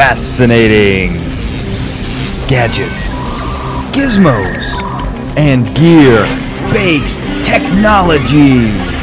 fascinating gadgets, gizmos, and gear based technologies.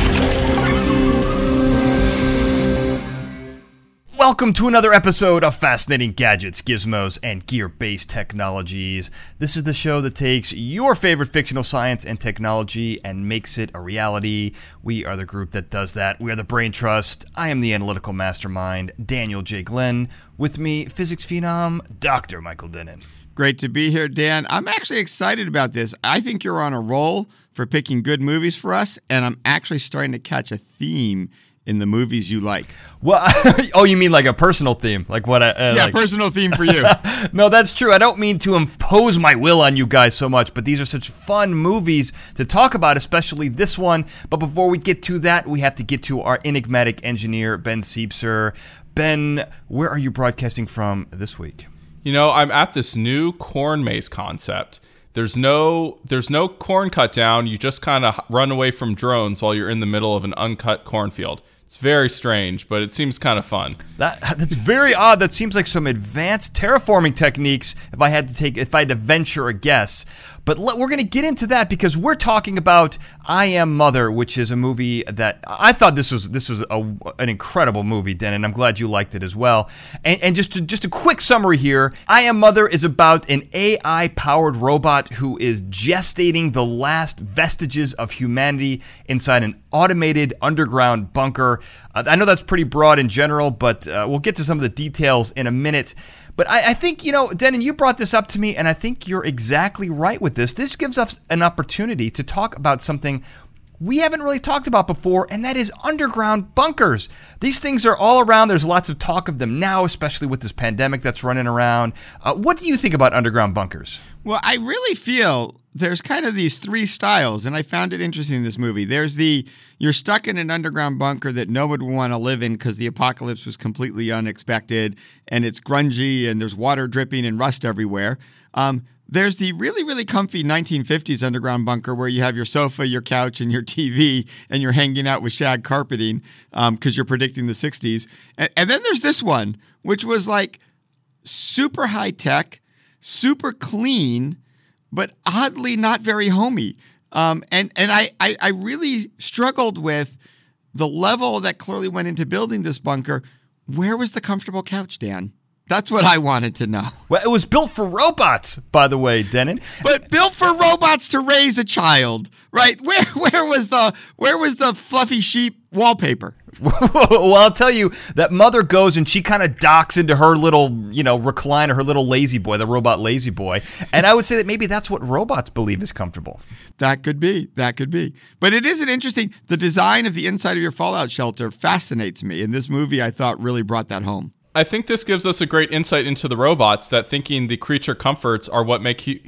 Welcome to another episode of Fascinating Gadgets, Gizmos, and Gear Based Technologies. This is the show that takes your favorite fictional science and technology and makes it a reality. We are the group that does that. We are the Brain Trust. I am the analytical mastermind, Daniel J. Glenn. With me, physics phenom, Dr. Michael Dennin. Great to be here, Dan. I'm actually excited about this. I think you're on a roll for picking good movies for us, and I'm actually starting to catch a theme in the movies you like. Well, oh, you mean like a personal theme, like what? I, uh, yeah, like... personal theme for you. no, that's true. I don't mean to impose my will on you guys so much, but these are such fun movies to talk about, especially this one. But before we get to that, we have to get to our enigmatic engineer, Ben Siepser. Ben, where are you broadcasting from this week? You know, I'm at this new corn maze concept. There's no there's no corn cut down. You just kind of run away from drones while you're in the middle of an uncut cornfield. It's very strange, but it seems kind of fun. That that's very odd. That seems like some advanced terraforming techniques. If I had to take, if I had to venture a guess, but let, we're going to get into that because we're talking about I Am Mother, which is a movie that I thought this was this was a, an incredible movie, Den, and I'm glad you liked it as well. And, and just to, just a quick summary here: I Am Mother is about an AI powered robot who is gestating the last vestiges of humanity inside an automated underground bunker. Uh, I know that's pretty broad in general, but uh, we'll get to some of the details in a minute. But I, I, think, you know, Dennin, you brought this up to me, and I think you're exactly right with this. This gives us an opportunity to talk about something we haven't really talked about before, and that is underground bunkers. These things are all around. There's lots of talk of them now, especially with this pandemic that's running around. Uh, what do you think about underground bunkers? Well, I really feel there's kind of these three styles, and I found it interesting in this movie. There's the you're stuck in an underground bunker that no one would want to live in because the apocalypse was completely unexpected, and it's grungy, and there's water dripping and rust everywhere. Um, there's the really, really comfy 1950s underground bunker where you have your sofa, your couch, and your TV, and you're hanging out with shag carpeting because um, you're predicting the 60s. And, and then there's this one, which was like super high tech, super clean, but oddly not very homey. Um, and and I, I, I really struggled with the level that clearly went into building this bunker. Where was the comfortable couch, Dan? That's what I wanted to know. Well, it was built for robots, by the way, Dennin. But built for robots to raise a child, right? Where where was the where was the fluffy sheep wallpaper? well, I'll tell you that mother goes and she kind of docks into her little, you know, recliner, her little lazy boy, the robot lazy boy. And I would say that maybe that's what robots believe is comfortable. That could be. That could be. But it is an interesting the design of the inside of your fallout shelter fascinates me. And this movie I thought really brought that home. I think this gives us a great insight into the robots that thinking the creature comforts are what make hu-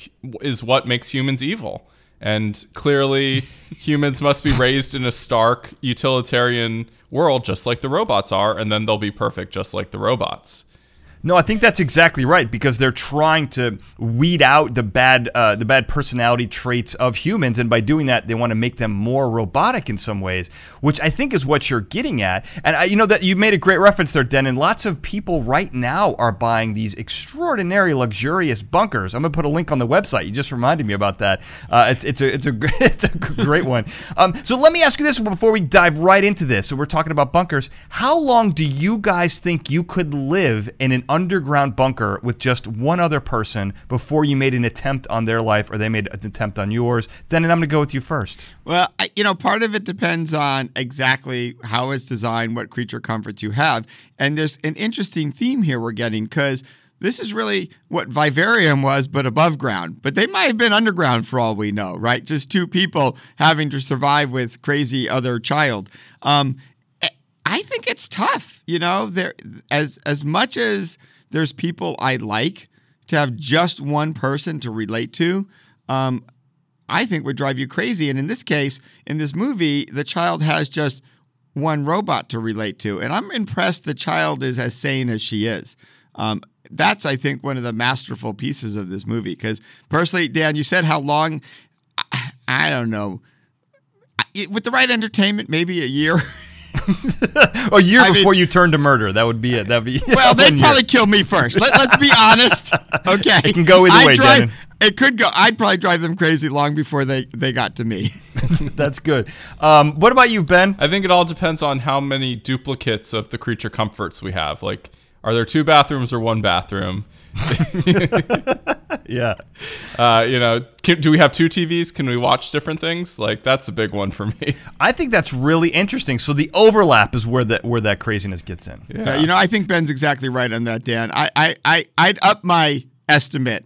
is what makes humans evil. And clearly, humans must be raised in a stark utilitarian world just like the robots are, and then they'll be perfect just like the robots. No, I think that's exactly right because they're trying to weed out the bad uh, the bad personality traits of humans, and by doing that, they want to make them more robotic in some ways, which I think is what you're getting at. And I, you know that you made a great reference there, Den. And lots of people right now are buying these extraordinary, luxurious bunkers. I'm gonna put a link on the website. You just reminded me about that. Uh, it's, it's a it's a it's a great one. Um, so let me ask you this before we dive right into this. So we're talking about bunkers. How long do you guys think you could live in an underground bunker with just one other person before you made an attempt on their life or they made an attempt on yours. Then I'm going to go with you first. Well, I, you know, part of it depends on exactly how it's designed, what creature comforts you have. And there's an interesting theme here we're getting because this is really what Vivarium was, but above ground. But they might have been underground for all we know, right? Just two people having to survive with crazy other child. Um, I think it's tough. You know, there as as much as there's people I like to have just one person to relate to. Um, I think would drive you crazy. And in this case, in this movie, the child has just one robot to relate to, and I'm impressed the child is as sane as she is. Um, that's, I think, one of the masterful pieces of this movie. Because personally, Dan, you said how long? I, I don't know. With the right entertainment, maybe a year. a year I mean- before you turn to murder. That would be it. That'd be Well, they'd year. probably kill me first. Let, let's be honest. Okay, It can go either I'd way, drive- Dennin. It could go. I'd probably drive them crazy long before they they got to me. That's good. Um, what about you, Ben? I think it all depends on how many duplicates of the creature comforts we have. Like, are there two bathrooms or one bathroom? Yeah. Uh, you know, can, do we have two TVs? Can we watch different things? Like, that's a big one for me. I think that's really interesting. So the overlap is where that where that craziness gets in. Yeah, you know, I think Ben's exactly right on that, Dan. I, I, I, I'd up my estimate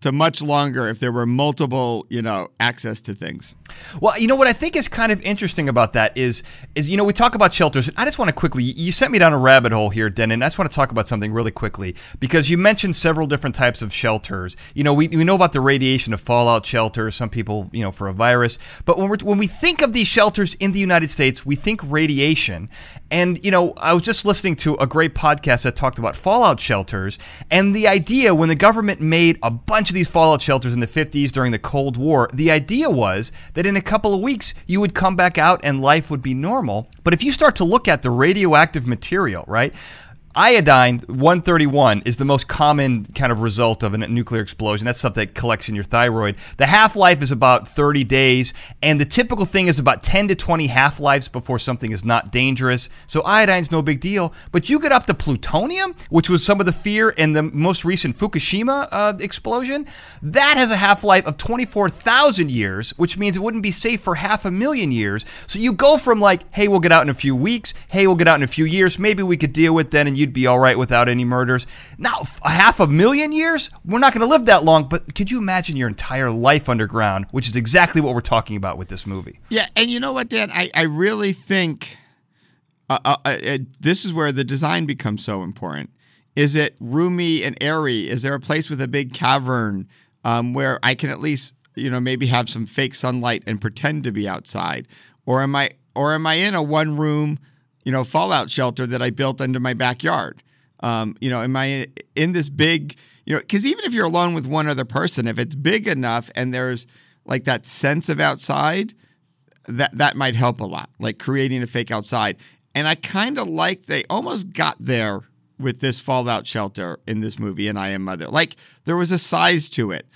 to much longer if there were multiple, you know, access to things. Well, you know what I think is kind of interesting about that is is you know we talk about shelters. I just want to quickly you sent me down a rabbit hole here, Den, and I just want to talk about something really quickly because you mentioned several different types of shelters. You know, we, we know about the radiation of fallout shelters. Some people, you know, for a virus. But when we when we think of these shelters in the United States, we think radiation. And you know, I was just listening to a great podcast that talked about fallout shelters and the idea when the government made a bunch of these fallout shelters in the 50s during the Cold War, the idea was that in a couple of weeks you would come back out and life would be normal. But if you start to look at the radioactive material, right? Iodine 131 is the most common kind of result of a nuclear explosion. That's stuff that collects in your thyroid. The half life is about 30 days, and the typical thing is about 10 to 20 half lives before something is not dangerous. So iodine's no big deal. But you get up to plutonium, which was some of the fear in the most recent Fukushima uh, explosion. That has a half life of 24,000 years, which means it wouldn't be safe for half a million years. So you go from like, hey, we'll get out in a few weeks. Hey, we'll get out in a few years. Maybe we could deal with then, and you'd be all right without any murders. Now, a half a million years? We're not going to live that long, but could you imagine your entire life underground, which is exactly what we're talking about with this movie? Yeah, and you know what, Dan? I, I really think uh, uh, uh, uh, this is where the design becomes so important. Is it roomy and airy? Is there a place with a big cavern um, where I can at least, you know, maybe have some fake sunlight and pretend to be outside? Or am I, or am I in a one room, you know, fallout shelter that I built into my backyard? Um, you know, am I in this big, you know, because even if you're alone with one other person, if it's big enough and there's like that sense of outside, that that might help a lot, like creating a fake outside. And I kind of like they almost got there with this fallout shelter in this movie and I Am Mother. Like there was a size to it.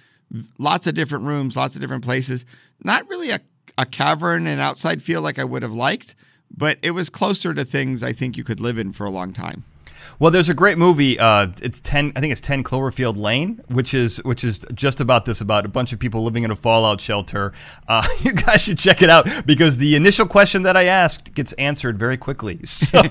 Lots of different rooms, lots of different places. Not really a, a cavern and outside feel like I would have liked, but it was closer to things I think you could live in for a long time. Well, there's a great movie. Uh, it's ten. I think it's Ten Cloverfield Lane, which is which is just about this about a bunch of people living in a fallout shelter. Uh, you guys should check it out because the initial question that I asked gets answered very quickly. So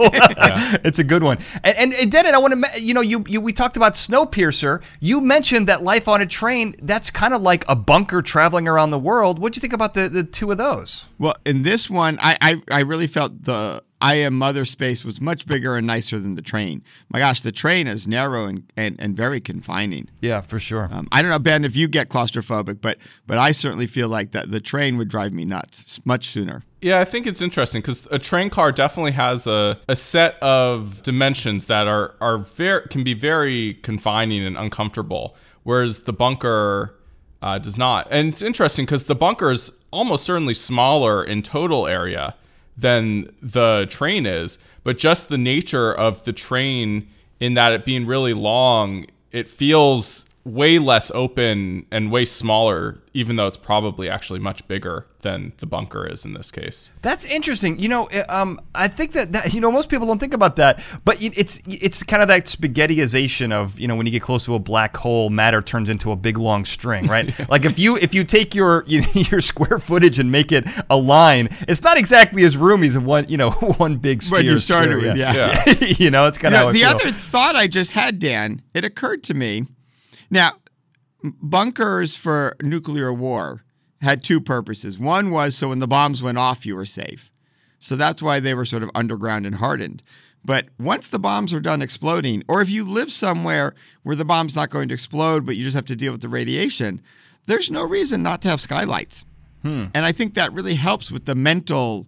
it's a good one. And and, and Dennin, I want to you know you, you we talked about Snowpiercer. You mentioned that Life on a Train. That's kind of like a bunker traveling around the world. What do you think about the, the two of those? Well, in this one, I, I, I really felt the I Am Mother space was much bigger and nicer than the train. My gosh, the train is narrow and, and, and very confining. Yeah, for sure. Um, I don't know, Ben, if you get claustrophobic, but but I certainly feel like that the train would drive me nuts much sooner. Yeah, I think it's interesting because a train car definitely has a, a set of dimensions that are are very can be very confining and uncomfortable, whereas the bunker uh, does not. And it's interesting because the bunker is almost certainly smaller in total area than the train is, but just the nature of the train in that it being really long, it feels way less open and way smaller, even though it's probably actually much bigger than the bunker is in this case. That's interesting. You know, uh, um, I think that, that you know most people don't think about that, but it's it's kind of that spaghettiization of you know when you get close to a black hole, matter turns into a big long string, right? Like if you if you take your you your square footage and make it a line, it's not exactly as roomy as one you know one big sphere. What you started sphere, with, yeah. you know, it's kind of know, how I the feel. other thought I just had, Dan, it occurred to me. Now, bunkers for nuclear war had two purposes. One was so when the bombs went off, you were safe. So that's why they were sort of underground and hardened. But once the bombs are done exploding, or if you live somewhere where the bomb's not going to explode, but you just have to deal with the radiation, there's no reason not to have skylights. And I think that really helps with the mental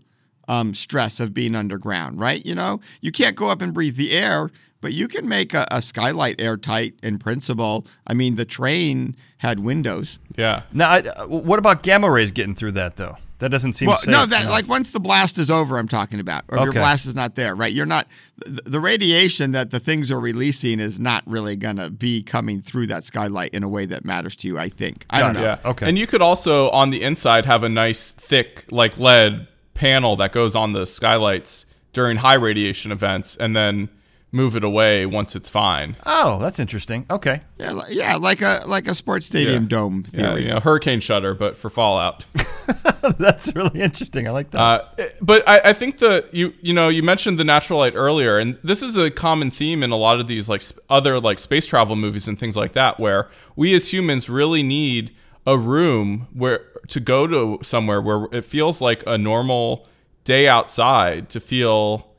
um, stress of being underground, right? You know, you can't go up and breathe the air, but you can make a, a skylight airtight in principle. I mean, the train had windows. Yeah. Now, I, uh, what about gamma rays getting through that though? That doesn't seem Well, safe. no, that enough. like once the blast is over, I'm talking about, or if your blast is not there, right? You're not the, the radiation that the things are releasing is not really gonna be coming through that skylight in a way that matters to you. I think. I don't know. Yeah. Okay. And you could also on the inside have a nice thick like lead panel that goes on the skylights during high radiation events and then move it away once it's fine. Oh, that's interesting. Okay. Yeah, li- yeah, like a like a sports stadium Yeah. dome Yeah, theory. you know, hurricane shutter, but for fallout. that's really interesting. I like that. Uh, but I, I think the you you know you mentioned the natural light earlier, and this is a common theme in a lot of these like sp- other like space travel movies and things like that, where we as humans really need a room where to go to somewhere where it feels like a normal day outside to feel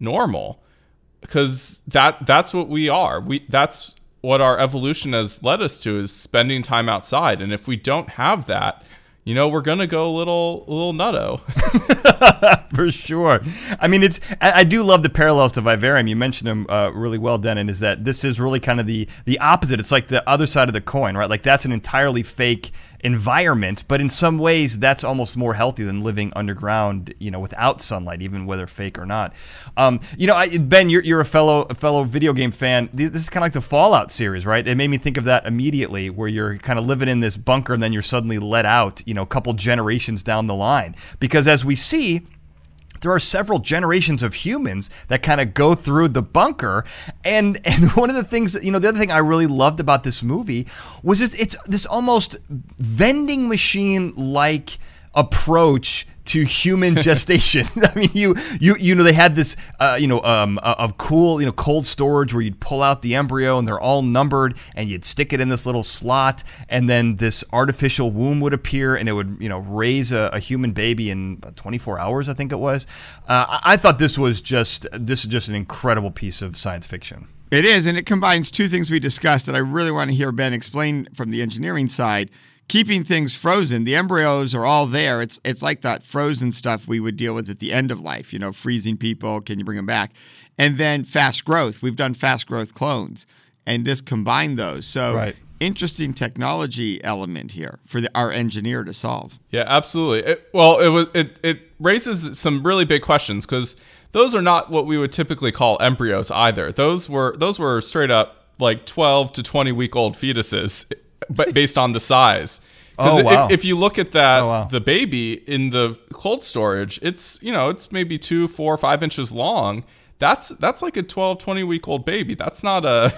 normal because that that's what we are. We that's what our evolution has led us to is spending time outside. And if we don't have that you know we're gonna go a little a little nutto for sure. I mean, it's I, I do love the parallels to Vivarium. You mentioned them uh, really well, Dennin. Is that this is really kind of the the opposite? It's like the other side of the coin, right? Like that's an entirely fake environment, but in some ways, that's almost more healthy than living underground, you know, without sunlight, even whether fake or not. Um, you know, I, Ben, you're, you're a fellow a fellow video game fan. This is kind of like the Fallout series, right? It made me think of that immediately, where you're kind of living in this bunker and then you're suddenly let out, you know, a couple generations down the line, because as we see there are several generations of humans that kind of go through the bunker. And and one of the things you know the other thing i really loved about this movie was it's, it's this almost vending machine like approach to human gestation. I mean, you you you know they had this uh, you know um, uh, of cool you know cold storage where you'd pull out the embryo and they're all numbered and you'd stick it in this little slot and then this artificial womb would appear and it would you know raise a, a human baby in about 24 hours I think it was. Uh, I, I thought this was just this is just an incredible piece of science fiction. It is, and it combines two things we discussed that I really want to hear Ben explain from the engineering side. Keeping things frozen, the embryos are all there. It's it's like that frozen stuff we would deal with at the end of life, you know, freezing people, can you bring them back? And then fast growth. We've done fast growth clones, and this combined those. So Right. interesting technology element here for the, our engineer to solve. Yeah, absolutely. It, well, it was it it raises some really big questions because those are not what we would typically call embryos either. Those were those were straight up like 12 to 20 week old fetuses, but based on the size. Oh, 'Cause Oh, if- wow. if, you look at that, Oh, wow. the baby in the cold storage, it's you know it's maybe two, four, five inches long. That's that's like a 12, 20 week old baby. That's not a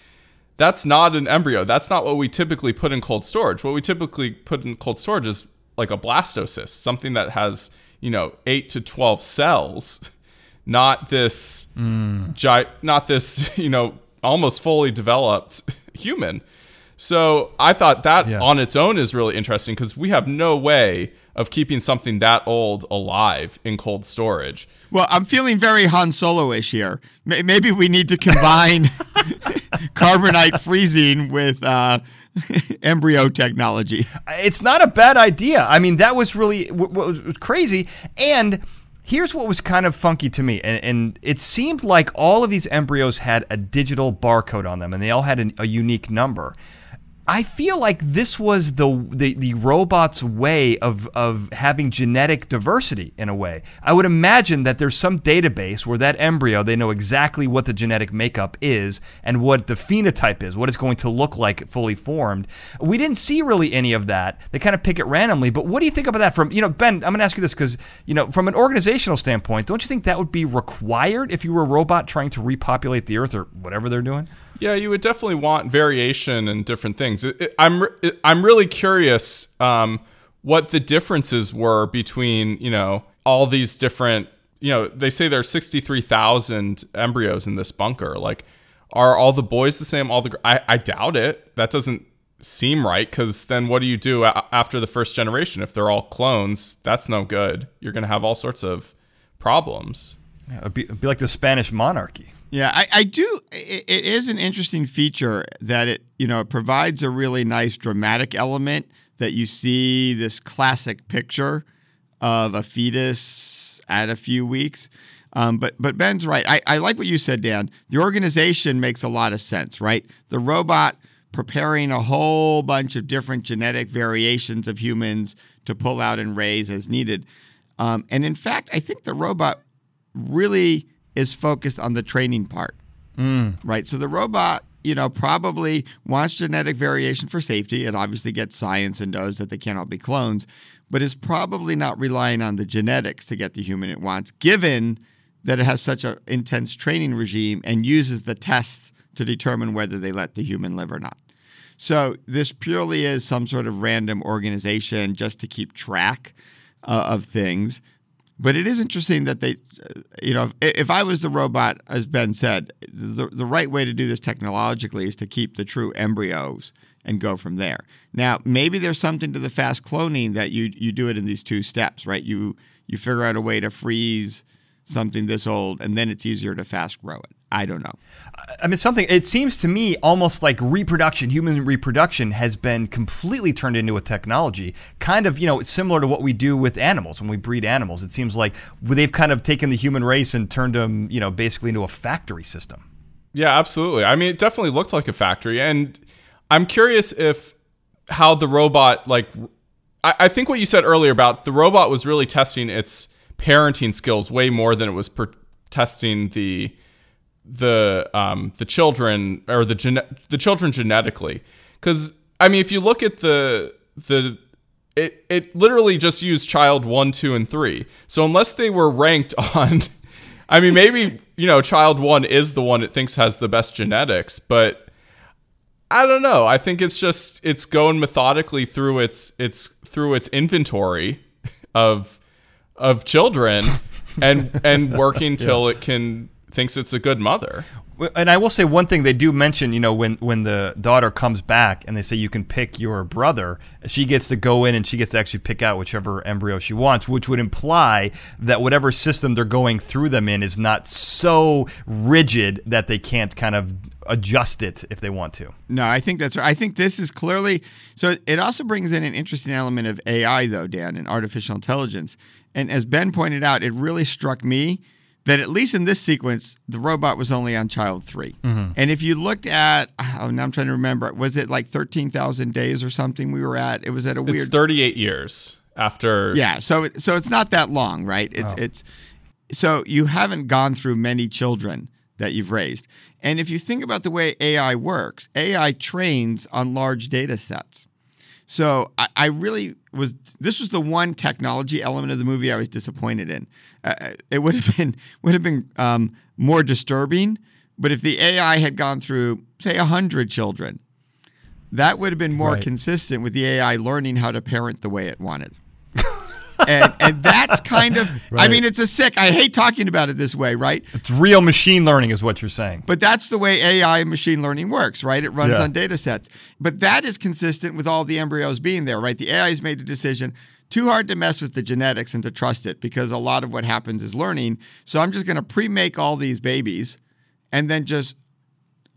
that's not an embryo. That's not what we typically put in cold storage. What we typically put in cold storage is like a blastocyst, something that has, you know, 8 to 12 cells, not this hmm. gi- not this, you know, almost fully developed human. So, I thought that Yeah. on its own is really interesting because we have no way of keeping something that old alive in cold storage. Well, I'm feeling very Han Solo-ish here. May- Maybe we need to combine carbonite freezing with uh, embryo technology. It's not a bad idea. I mean, that was really what what was was crazy. And here's what was kind of funky to me, and, and it seemed like all of these embryos had a digital barcode on them, and they all had an, a unique number. I feel like this was the, the the robot's way of of having genetic diversity in a way. I would imagine that there's some database where that embryo they know exactly what the genetic makeup is and what the phenotype is, what it's going to look like fully formed. We didn't see really any of that. They kind of pick it randomly. But what do you think about that? From you know, Ben, I'm going to ask you this because you know, from an organizational standpoint, don't you think that would be required if you were a robot trying to repopulate the Earth or whatever they're doing? Yeah, you would definitely want variation and different things. It, it- I'm re- I'm really curious um, what the differences were between you know all these different you know they say there are sixty three thousand embryos in this bunker. Like, are all the boys the same? All the I, I doubt it. That doesn't seem right because then what do you do a- after the first generation if they're all clones? That's no good. You're gonna have all sorts of problems. Yeah, it'd, be, it'd be like the Spanish monarchy. Yeah, I, I do. It, it is an interesting feature that it you know it provides a really nice dramatic element that you see this classic picture of a fetus at a few weeks. Um, but but Ben's right. I, I like what you said, Dan. The organization makes a lot of sense, right? The robot preparing a whole bunch of different genetic variations of humans to pull out and raise as needed. Um, and in fact, I think the robot really is focused on the training part, right? So the robot, you know, probably wants genetic variation for safety. It obviously gets science and knows that they cannot be clones, but is probably not relying on the genetics to get the human it wants, given that it has such an intense training regime and uses the tests to determine whether they let the human live or not. So this purely is some sort of random organization just to keep track uh, of things. But it is interesting that they, uh, you know, if, if I was the robot, as Ben said, the, the right way to do this technologically is to keep the true embryos and go from there. Now, maybe there's something to the fast cloning that you you do it in these two steps, right? You you figure out a way to freeze something this old, and then it's easier to fast grow it. I don't know. I mean, something. It seems to me almost like reproduction, human reproduction, has been completely turned into a technology. Kind of, you know, similar to what we do with animals when we breed animals. It seems like they've kind of taken the human race and turned them, you know, basically into a factory system. Yeah, absolutely. I mean, it definitely looked like a factory, and I'm curious if how the robot like. I, I think what you said earlier about the robot was really testing its parenting skills way more than it was per- testing the the um, the children or the gene- the children genetically. Because I mean, if you look at the the it it literally just used child one, two, and three. So unless they were ranked on, I mean, maybe you know, child one is the one it thinks has the best genetics, but I don't know. I think it's just it's going methodically through its its through its inventory of of children and and working till it can thinks it's a good mother. And I will say one thing they do mention, you know, when when the daughter comes back and they say you can pick your brother, she gets to go in and she gets to actually pick out whichever embryo she wants, which would imply that whatever system they're going through them in is not so rigid that they can't kind of adjust it if they want to. No, I think that's right. I think this is clearly so. It also brings in an interesting element of AI, though, Dan, and artificial intelligence. And as Ben pointed out, it really struck me that at least in this sequence, the robot was only on child 3 mm-hmm. And if you looked at, oh, now I'm trying to remember, was it like 13,000 days or something we were at? It was at a weird. It's 38 years after. Yeah, so it, so it's not that long, right? It's oh. it's so you haven't gone through many children that you've raised. And if you think about the way AI works, AI trains on large data sets. So I, I really was. This was the one technology element of the movie I was disappointed in. Uh, it would have been would have been um, more disturbing, but if the AI had gone through, say, hundred children, that would have been more Right. consistent with the AI learning how to parent the way it wanted. And and that's kind of. I mean, it's a sick. I hate talking about it this way, right? It's real machine learning, is what you're saying. But that's the way AI and machine learning works, right? It runs Yeah. on data sets. But that is consistent with all the embryos being there, right? The ai has made a decision. Too hard to mess with the genetics and to trust it because a lot of what happens is learning. So I'm just going to pre make all these babies and then just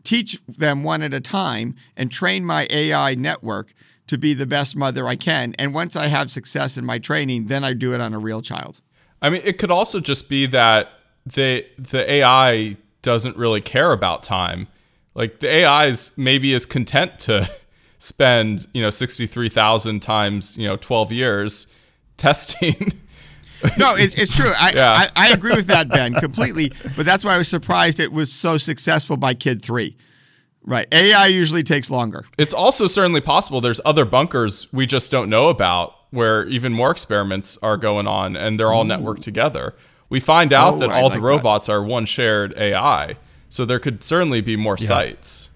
teach them one at a time and train my AI network to be the best mother I can. And once I have success in my training, then I do it on a real child. I mean, it could also just be that the the AI doesn't really care about time. Like the AI is maybe is content to spend you know sixty three thousand times you know twelve years testing. No, it's, it's true. I, Yeah. I, I agree with that, Ben, completely. But that's why I was surprised it was so successful by Kid 3. Right. AI usually takes longer. it's also certainly possible there's other bunkers we just don't know about where even more experiments are going on and they're all networked together. We find out Oh, that I all like the that. robots are one shared AI. So there could certainly be more sites.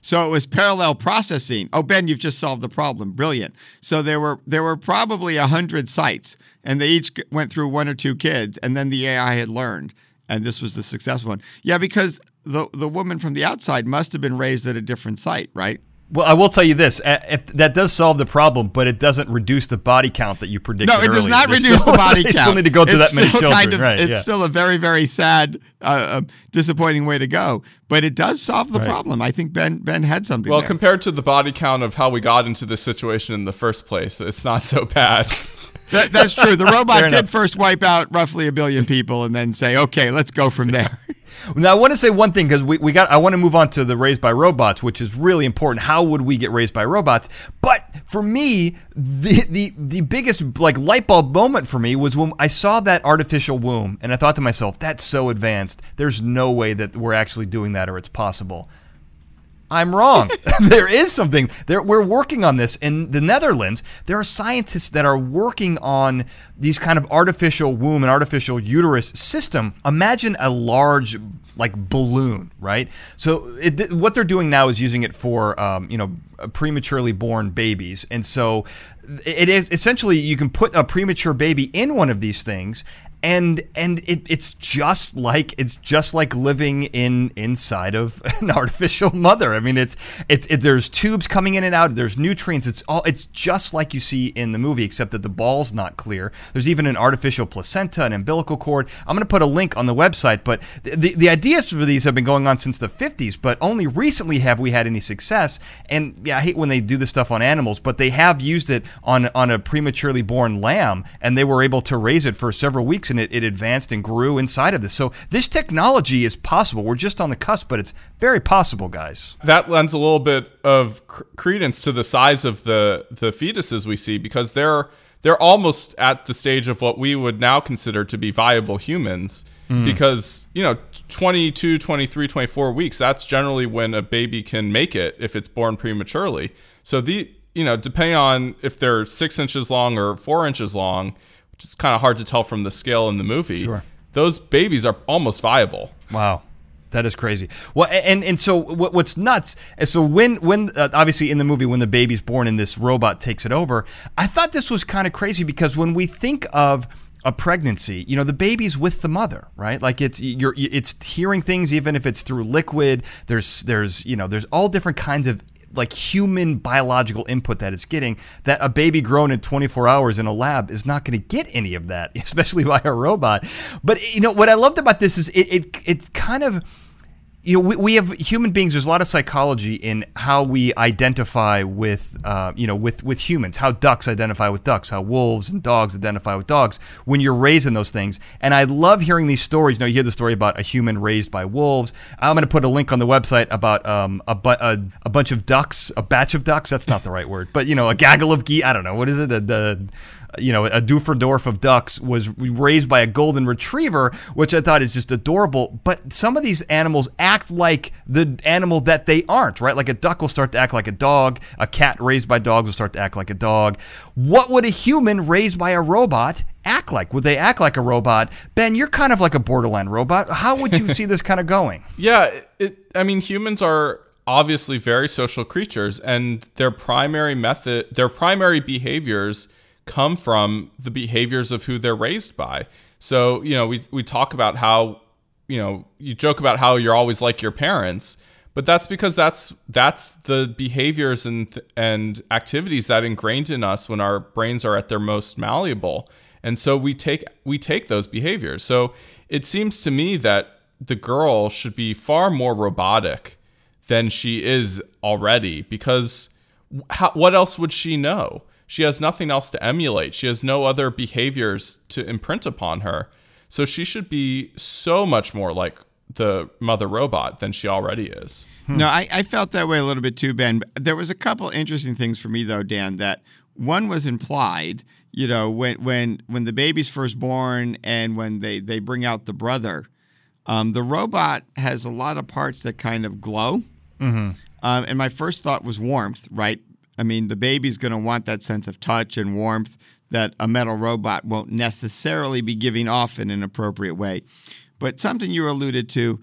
So it was parallel processing. Oh, Ben, you've just solved the problem. Brilliant. So there were there were probably a hundred sites, and they each went through one or two kids, and then the AI had learned, and this was the successful one. Yeah, because the the woman from the outside must have been raised at a different site, right? Well, I will tell you this: if that does solve the problem, but it doesn't reduce the body count that you predicted. No, it does earlier. not There's reduce still- the body count. Still need to go through It's that many still children, kind of- right? It's yeah. still a very, very sad, uh, uh, disappointing way to go. But it does solve the Right. problem. I think Ben Ben had something. Well, there. compared to the body count of how we got into this situation in the first place, it's not so bad. That, that's true. The robot did enough. first wipe out roughly a billion people and then say, "Okay, let's go from there." Now I want to say one thing because we, we got I want to move on to the raised by robots, which is really important. How would we get raised by robots? But for me, the the the biggest like light bulb moment for me was when I saw that artificial womb, and I thought to myself, that's so advanced. There's no way that we're actually doing that or it's possible. I'm wrong. there is something. There, we're working on this in the Netherlands. There are scientists that are working on these kind of artificial womb and artificial uterus system. Imagine a large like balloon, right? So it, what they're doing now is using it for um, you know prematurely born babies, and so it is essentially you can put a premature baby in one of these things and and it, it's just like it's just like living in inside of an artificial mother. I mean, it's it's it, there's tubes coming in and out. There's nutrients. It's all it's just like you see in the movie, except that the ball's not clear. There's even an artificial placenta, an umbilical cord. I'm to put a link on the website, but the, the the ideas for these have been going on since the 50s, but only recently have we had any success. And yeah, I hate when they do this stuff on animals, but they have used it on on a prematurely born lamb, and they were able to raise it for several weeks and it, it advanced and grew inside of this. So this technology is possible. We're just on the cusp, but it's very possible, guys. That lends a little bit of cr- credence to the size of the the fetuses we see because they're they're almost at the stage of what we would now consider to be viable humans mm. because you know 22 23 24 weeks that's generally when a baby can make it if it's born prematurely so the you know depending on if they're six inches long or four inches long which is kind of hard to tell from the scale in the movie. Sure. Those babies are almost viable. Wow. That is crazy. Well, and and so what's nuts? So when when uh, obviously in the movie when the baby's born and this robot takes it over, I thought this was kind of crazy because when we think of a pregnancy, you know, the baby's with the mother, right? Like it's you're it's hearing things even if it's through liquid. There's there's you know there's all different kinds of like human biological input that it's getting that a baby grown in 24 hours in a lab is not going to get any of that especially by a robot. But you know what i loved about this is it it, it kind of you know, we, we have human beings. There's a lot of psychology in how we identify with, uh, you know, with with humans. How ducks identify with ducks. How wolves and dogs identify with dogs. When you're raising those things, and I love hearing these stories. You know, you hear the story about a human raised by wolves. I'm going to put a link on the website about um, a, bu- a, a bunch of ducks, a batch of ducks. That's not the right word, but you know, a gaggle of geese. I don't know what is it. The you know, a Duferdorf of ducks was raised by a golden retriever, which I thought is just adorable. But some of these animals act like the animal that they aren't, right? Like a duck will start to act like a dog, a cat raised by dogs will start to act like a dog. What would a human raised by a robot act like? Would they act like a robot? Ben, you're kind of like a borderline robot. How would you see this kind of going? Yeah, it, I mean, humans are obviously very social creatures, and their primary method, their primary behaviors come from the behaviors of who they're raised by. So, you know, we, we talk about how, you know, you joke about how you're always like your parents, but that's because that's that's the behaviors and and activities that ingrained in us when our brains are at their most malleable. And so we take we take those behaviors. So it seems to me that the girl should be far more robotic than she is already because how, what else would she know? She has nothing else to emulate. She has no other behaviors to imprint upon her. So she should be so much more like the mother robot than she already is. Hmm. No, I, I felt that way a little bit too, Ben. There was a couple interesting things for me though, Dan, that one was implied, you know, when when when the baby's first born and when they, they bring out the brother, um, the robot has a lot of parts that kind of glow. Mm-hmm. Um, and my first thought was warmth, right? I mean, the baby's going to want that sense of touch and warmth that a metal robot won't necessarily be giving off in an appropriate way. But something you alluded to,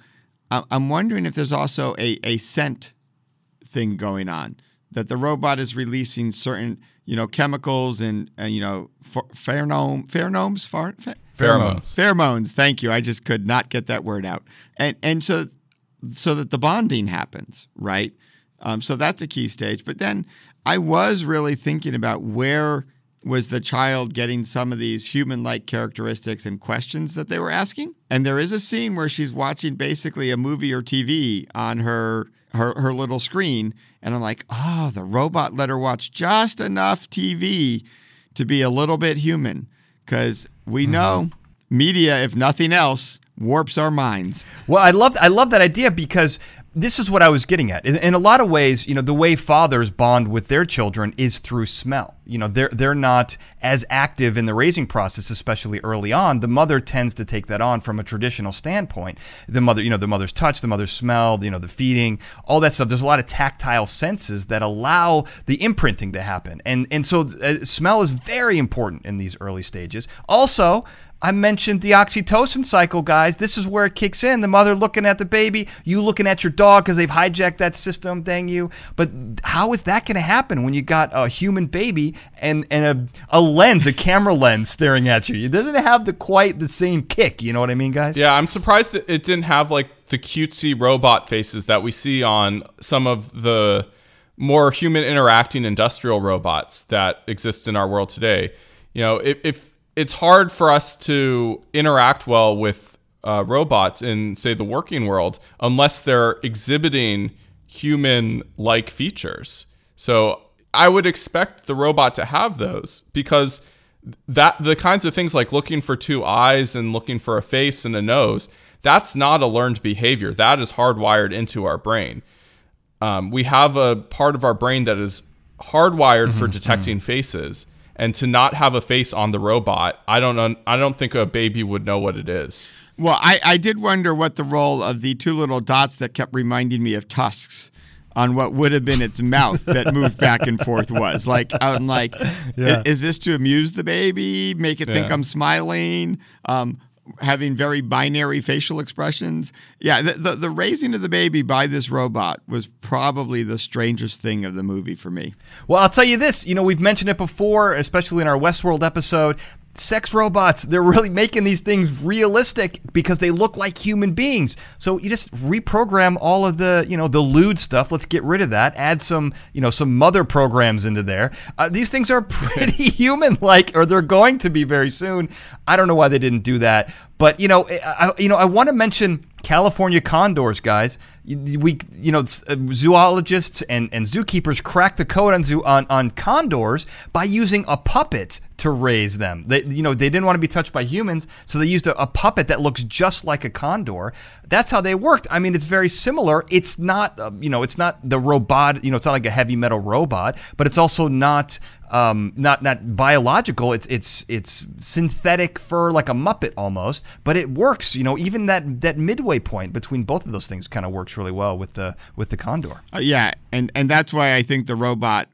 I'm wondering if there's also a, a scent thing going on that the robot is releasing certain you know chemicals and, and you know pheromone pheromones pheromones. Pheromones thank you i just could not get that word out. And and so so that the bonding happens right? Um, so that's a key stage but then I was really thinking about where was the child getting some of these human like characteristics and questions that they were asking. And there is a scene where she's watching basically a movie or TV on her her, her little screen. And I'm like, oh, the robot let her watch just enough TV to be a little bit human. Because we mm-hmm. know media, if nothing else, warps our minds. Well, I love I love that idea because this is what I was getting at. In, in, a lot of ways, you know, the way fathers bond with their children is through smell. You know, they're they're not as active in the raising process, especially early on. The mother tends to take that on from a traditional standpoint. The mother, you know, the mother's touch, the mother's smell, you know, the feeding, all that stuff. There's a lot of tactile senses that allow the imprinting to happen, and and so uh, smell is very important in these early stages. Also, I mentioned the oxytocin cycle, guys. This is where it kicks in. The mother looking at the baby, you looking at your dog because they've hijacked that system, dang you. But how is that going to happen when you got a human baby and, and a, a lens, a camera lens staring at you? It doesn't have the quite the same kick. You know what I mean, guys? Yeah, I'm surprised that it didn't have like the cutesy robot faces that we see on some of the more human interacting industrial robots that exist in our world today. You know, if, if it's hard for us to interact well with uh, robots in, say, the working world unless they're exhibiting human like features. So I would expect the robot to have those because that the kinds of things like looking for two eyes and looking for a face and a nose that's not a learned behavior that is hardwired into our brain um, we have a part of our brain that is hardwired mm-hmm, for detecting mm-hmm. faces and to not have a face on the robot, I don't know, I don't think a baby would know what it is. Well, I, I did wonder what the role of the two little dots that kept reminding me of tusks on what would have been its mouth that moved back and forth was. Like, I'm like, yeah. is, this to amuse the baby, make it yeah. think I'm smiling? Um, having very binary facial expressions. Yeah, the, the, the raising of the baby by this robot was probably the strangest thing of the movie for me. Well, I'll tell you this. You know, we've mentioned it before, especially in our Westworld episode sex robots they're really making these things realistic because they look like human beings. So you just reprogram all of the you know the lewd stuff. Let's get rid of that. Add some you know some mother programs into there. Uh, these things are pretty human like or they're going to be very soon. I don't know why they didn't do that. But you know I, you know i want to mention California condors, guys. We, you know, uh, zoologists and, and zookeepers crack the code on zoo on, on condors by using a puppet to raise them. They, you know, they didn't want to be touched by humans, so they used a, a puppet that looks just like a condor. That's how they worked. I mean, it's very similar. It's not, uh, you know, it's not the robot. You know, it's not like a heavy metal robot, but it's also not um, not not biological. It's it's it's synthetic fur, like a muppet almost, but it works. You know, even that that midway point between both of those things kind of works really well with the with the condor. Uh, yeah, and and that's why I think the robot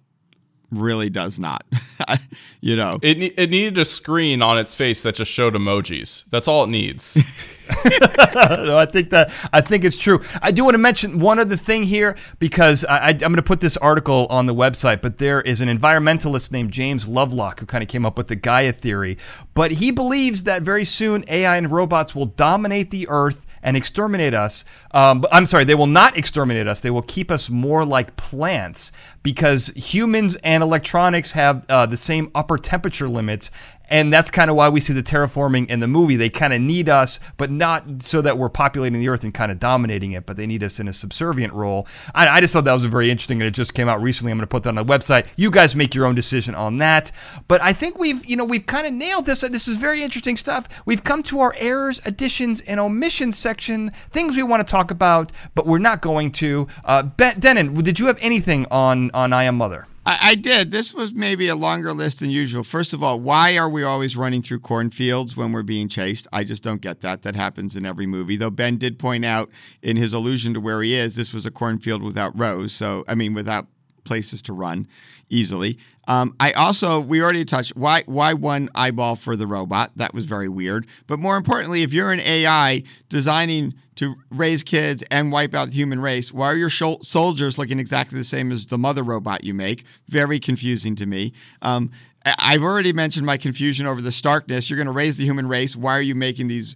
really does not. you know, it it needed a screen on its face that just showed emojis. That's all it needs. no, I think that I think it's true. I do want to mention one other thing here because I, am going to put this article on the website. But there is an environmentalist named James Lovelock who kind of came up with the Gaia theory. But he believes that very soon AI and robots will dominate the Earth and exterminate us. Um, I'm sorry, they will not exterminate us. They will keep us more like plants because humans and electronics have uh, the same upper temperature limits, and that's kind of why we see the terraforming in the movie. They kind of need us, but not so that we're populating the earth and kind of dominating it, but they need us in a subservient role. I, I just thought that was very interesting, and it just came out recently. I'm going to put that on the website. You guys make your own decision on that. But I think we've, you know, we've kind of nailed this. This is very interesting stuff. We've come to our errors, additions, and omissions section, things we want to talk about, but we're not going to. Uh, ben, Dennin, did you have anything on on I Am Mother? I, I, did. This was maybe a longer list than usual. First of all, why are we always running through cornfields when we're being chased? I just don't get that. That happens in every movie. Though Ben did point out in his allusion to where he is, this was a cornfield without rows. So, I mean, without places to run easily. Um, I also we already touched why why one eyeball for the robot that was very weird. But more importantly, if you're an AI designing to raise kids and wipe out the human race, why are your sh- soldiers looking exactly the same as the mother robot you make? Very confusing to me. Um, I've already mentioned my confusion over the starkness. You're going to raise the human race. Why are you making these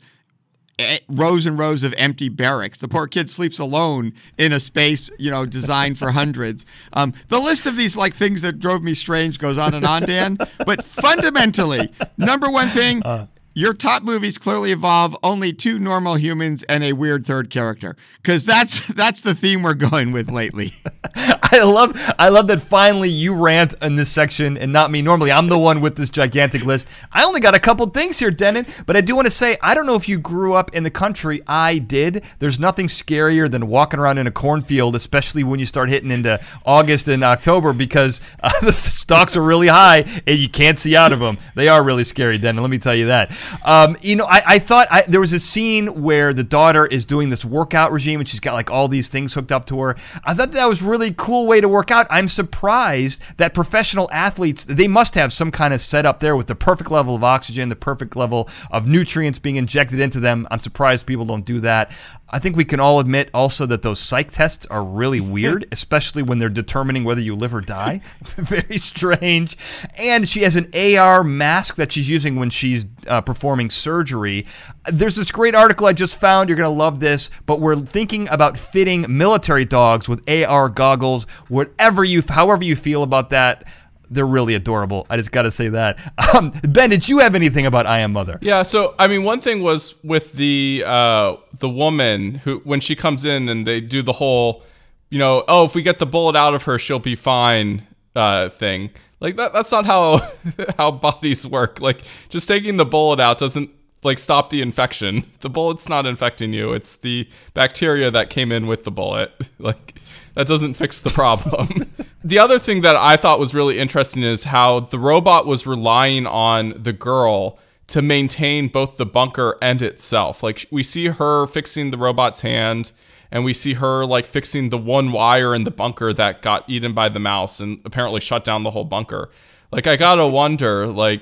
rows and rows of empty barracks. The poor kid sleeps alone in a space, you know, designed for hundreds. Um, the list of these like things that drove me strange goes on and on, Dan. But fundamentally, number one thing. Uh your top movies clearly involve only two normal humans and a weird third character because that's that's the theme we're going with lately I love I love that finally you rant in this section and not me. Normally I'm the one with this gigantic list. I only got a couple things here, Dennin, but I do want to say I don't know if you grew up in the country. I did. There's nothing scarier than walking around in a cornfield, especially when you start hitting into August and October because uh, the stalks are really high and you can't see out of them. They are really scary, Dennin. Let me tell you that. Um, you know, I, I thought I, there was a scene where the daughter is doing this workout regime and she's got like all these things hooked up to her. I thought that was really cool way to work out. I'm surprised that professional athletes they must have some kind of setup there with the perfect level of oxygen, the perfect level of nutrients being injected into them. I'm surprised people don't do that. I think we can all admit also that those psych tests are really weird, especially when they're determining whether you live or die. Very strange. And she has an AR mask that she's using when she's uh, performing surgery. There's this great article I just found. You're going to love this, but we're thinking about fitting military dogs with AR goggles. Whatever you, however you feel about that they're really adorable. I just got to say that. Um, ben, did you have anything about I Am Mother? Yeah, so I mean, one thing was with the uh, the woman who when she comes in and they do the whole, you know, oh, if we get the bullet out of her, she'll be fine uh, thing. Like that. That's not how how bodies work. Like just taking the bullet out doesn't like stop the infection. The bullet's not infecting you. It's the bacteria that came in with the bullet. Like that doesn't fix the problem. the other thing that I thought was really interesting is how the robot was relying on the girl to maintain both the bunker and itself. Like we see her fixing the robot's hand and we see her like fixing the one wire in the bunker that got eaten by the mouse and apparently shut down the whole bunker. Like I got to wonder like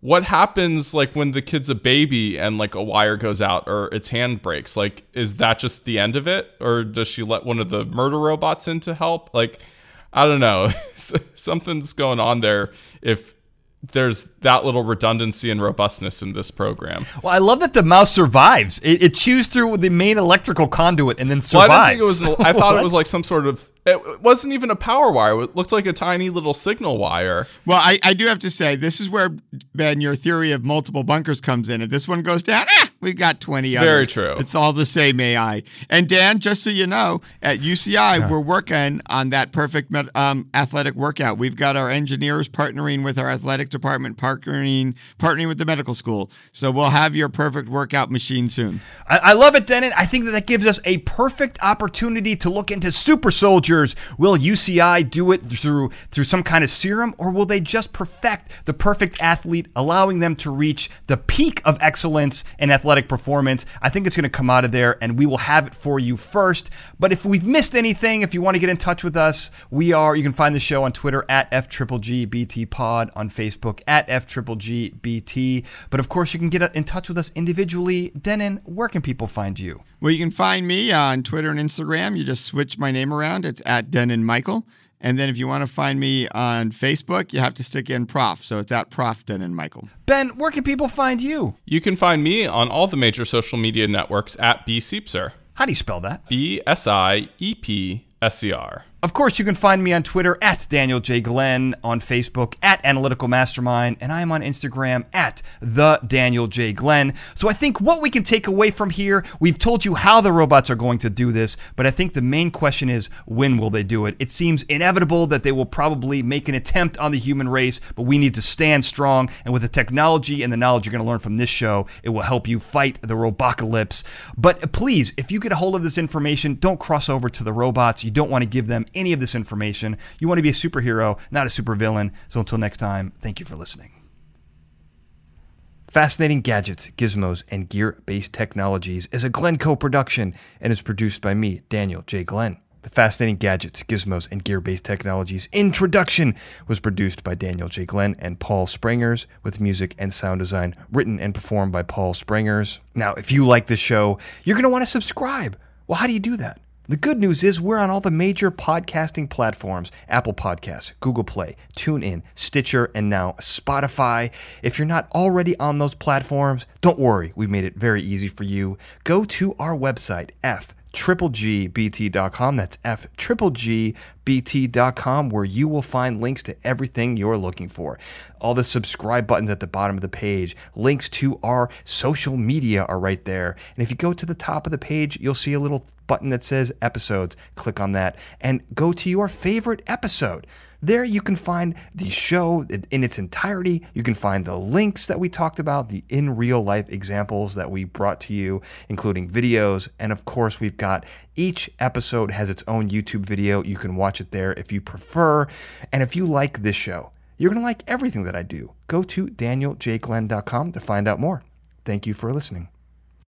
what happens like when the kid's a baby and like a wire goes out or its hand breaks? Like is that just the end of it? Or does she let one of the murder robots in to help? Like i don't know. Something's going on there if there's that little redundancy and robustness in this program. Well, I love that the mouse survives. It, it chews through the main electrical conduit and then survives. Well, I think it was. I thought it was like some sort of. It wasn't even a power wire. It looked like a tiny little signal wire. Well, I, I do have to say this is where Ben, your theory of multiple bunkers comes in. If this one goes down, ah, we got twenty others. Very true. It's all the same AI. And Dan, just so you know, at UCI yeah. we're working on that perfect um, athletic workout. We've got our engineers partnering with our athletic department, partnering partnering with the medical school. So we'll have your perfect workout machine soon. I, I love it, Dennin. I think that that gives us a perfect opportunity to look into super soldiers Will UCI do it through through some kind of serum, or will they just perfect the perfect athlete, allowing them to reach the peak of excellence in athletic performance? I think it's going to come out of there, and we will have it for you first. But if we've missed anything, if you want to get in touch with us, we are. You can find the show on Twitter at f triple g bt pod, on Facebook at f triple g bt. But of course, you can get in touch with us individually. Dennin, where can people find you? Well, you can find me on Twitter and Instagram. You just switch my name around. It's at Dennin Michael. And then if you want to find me on Facebook, you have to stick in Prof. So it's at Prof Dennin Michael. Ben, where can people find you? You can find me on all the major social media networks at B Siepser. How do you spell that? B S I E P S E R. Of course, you can find me on Twitter at Daniel J. Glenn, on Facebook at Analytical Mastermind, and I am on Instagram at the Daniel J. Glenn. So I think what we can take away from here, we've told you how the robots are going to do this, but I think the main question is when will they do it? It seems inevitable that they will probably make an attempt on the human race, but we need to stand strong. And with the technology and the knowledge you're going to learn from this show, it will help you fight the robocalypse. But please, if you get a hold of this information, don't cross over to the robots. You don't want to give them any of this information. You want to be a superhero, not a supervillain. So until next time, thank you for listening. Fascinating Gadgets, Gizmos, and Gear Based Technologies is a Glencoe production and is produced by me, Daniel J. Glenn. The Fascinating Gadgets, Gizmos, and Gear Based Technologies introduction was produced by Daniel J. Glenn and Paul Springers, with music and sound design written and performed by Paul Springers. Now, if you like this show, you're going to want to subscribe. Well, how do you do that? The good news is we're on all the major podcasting platforms Apple Podcasts, Google Play, TuneIn, Stitcher, and now Spotify. If you're not already on those platforms, don't worry, we made it very easy for you. Go to our website, f triplegbt.com. That's F triple where you will find links to everything you're looking for. All the subscribe buttons at the bottom of the page, links to our social media are right there. And if you go to the top of the page, you'll see a little button that says episodes. Click on that and go to your favorite episode. There you can find the show in its entirety. You can find the links that we talked about, the in real life examples that we brought to you, including videos. And of course, we've got each episode has its own YouTube video. You can watch it there if you prefer. And if you like this show, you're going to like everything that I do. Go to danieljglenn.com to find out more. Thank you for listening.